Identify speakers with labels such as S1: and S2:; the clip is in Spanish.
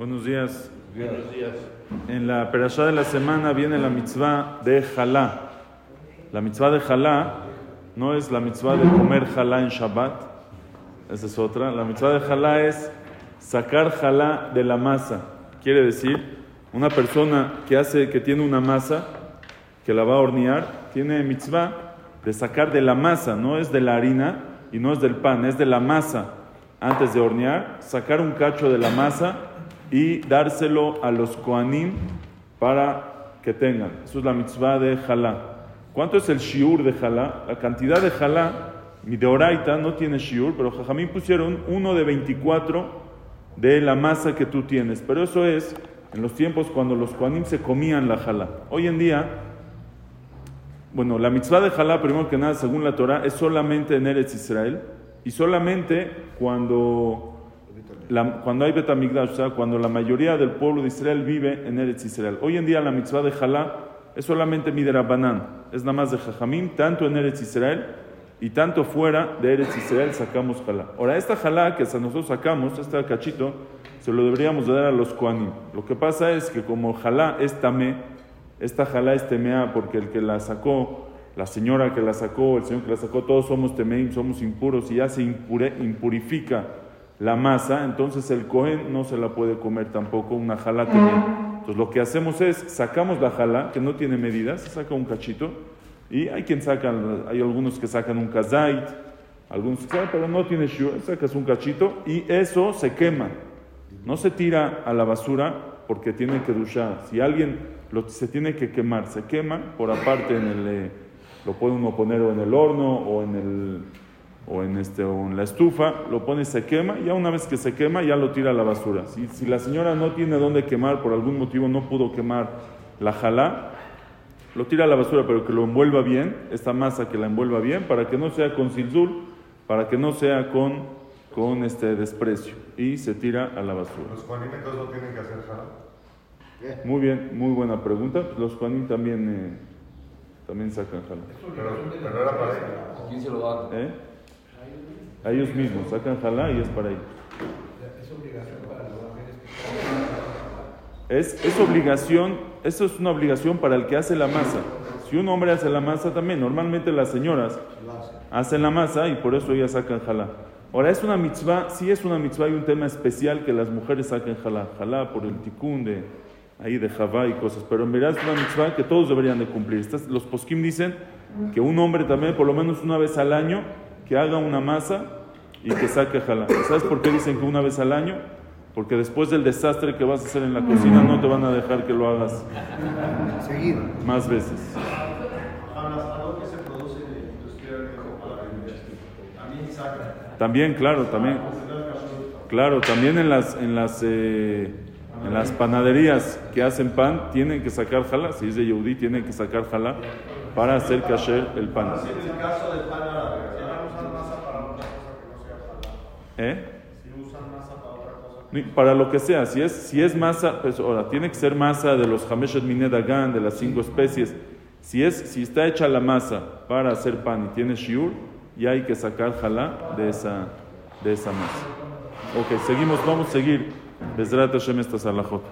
S1: Buenos días.
S2: Buenos días.
S1: En la perashá de la semana viene la mitzvah de jalá. La mitzvah de jalá no es la mitzvah de comer jalá en Shabbat, esa es otra. La mitzvah de jalá es sacar jalá de la masa. Quiere decir, una persona que hace, que tiene una masa, que la va a hornear, tiene mitzvah de sacar de la masa, no es de la harina y no es del pan, es de la masa antes de hornear, sacar un cacho de la masa y dárselo a los koanim para que tengan. Eso es la mitzvah de jalá. ¿Cuánto es el shiur de jalá? La cantidad de jalá, mi de oraita no tiene shiur, pero jajamín pusieron uno de 24 de la masa que tú tienes. Pero eso es en los tiempos cuando los koanim se comían la jalá. Hoy en día, bueno, la mitzvah de jalá, primero que nada, según la Torah, es solamente en Eretz Israel y solamente cuando, cuando hay Betamigdash, o sea, cuando la mayoría del pueblo de Israel vive en Eretz Israel. Hoy en día la mitzvah de jalá es solamente Miderabanan, es nada más de Jajamim, tanto en Eretz Israel y tanto fuera de Eretz Israel sacamos jalá. Ahora, esta jalá que nosotros sacamos, este cachito, se lo deberíamos dar a los koanim. Lo que pasa es que como jalá es tamé, esta jalá es temea porque el que la sacó, la señora que la sacó, el señor que la sacó, todos somos temeim, somos impuros y ya se impurifica la masa, entonces el cohen no se la puede comer tampoco, una jalá temea. Entonces lo que hacemos es, sacamos la jalá, que no tiene medidas, se saca un cachito, y hay quien saca, hay algunos que sacan un kazait, algunos que pero no tiene shur, sacas un cachito y eso se quema. No se tira a la basura porque tiene que duchar. Si alguien lo, se tiene que quemar, se quema por aparte en el, eh, lo puede uno poner en el horno o en el o en este o en la estufa, lo pone se quema y ya una vez que se quema ya lo tira a la basura. Si, si la señora no tiene dónde quemar por algún motivo no pudo quemar la jalá, lo tira a la basura, pero que lo envuelva bien, esta masa que la envuelva bien, para que no sea con silzul, para que no sea con, con este desprecio, y se tira a la basura.
S2: ¿Los juanín entonces no tienen que hacer jalá?
S1: Muy bien, muy buena pregunta. Los Juanín también, eh, también sacan jalá.
S2: Pero, pero era para.
S3: ¿Quién se lo da?
S1: ¿Eh? A ellos mismos, sacan jalá y es para ellos.
S4: Es obligación
S1: Es, obligación, eso es una obligación para el que hace la masa. Si un hombre hace la masa también, normalmente las señoras hacen la masa y por eso ellas sacan jalá. Ahora, es una mitzvah, sí es una mitzvah, hay un tema especial que las mujeres saquen jalá. Jalá por el tikkun de ahí de Javá y cosas, pero en verdad es una mitzvah que todos deberían de cumplir. Estas- los poskim dicen que un hombre también, por lo menos una vez al año, que haga una masa y que saque jalá. ¿Sabes por qué dicen que una vez al año? Porque después del desastre que vas a hacer en la cocina no te van a dejar que lo hagas
S4: Seguido.
S1: más veces.
S2: También sacan.
S1: También, claro, también. Claro, también en las, en las, eh, en las panaderías que hacen pan tienen que sacar jalá. Si es de Yehudí, tienen que sacar jalá para hacer kasher el pan.
S2: En el caso del pan árabe, si van a usar masa para otra cosa que no sea jalá.
S1: ¿Eh?
S2: Si usan masa para otra cosa.
S1: Para lo que sea, si es, si es masa, pues ahora tiene que ser masa de los Hameshet Minedagan, de las cinco especies. Si, es, si está hecha la masa para hacer pan y tiene shiur, ya hay que sacar jalá de esa, de esa masa. Ok, seguimos, vamos a seguir. Bezrat Hashem estas alajot.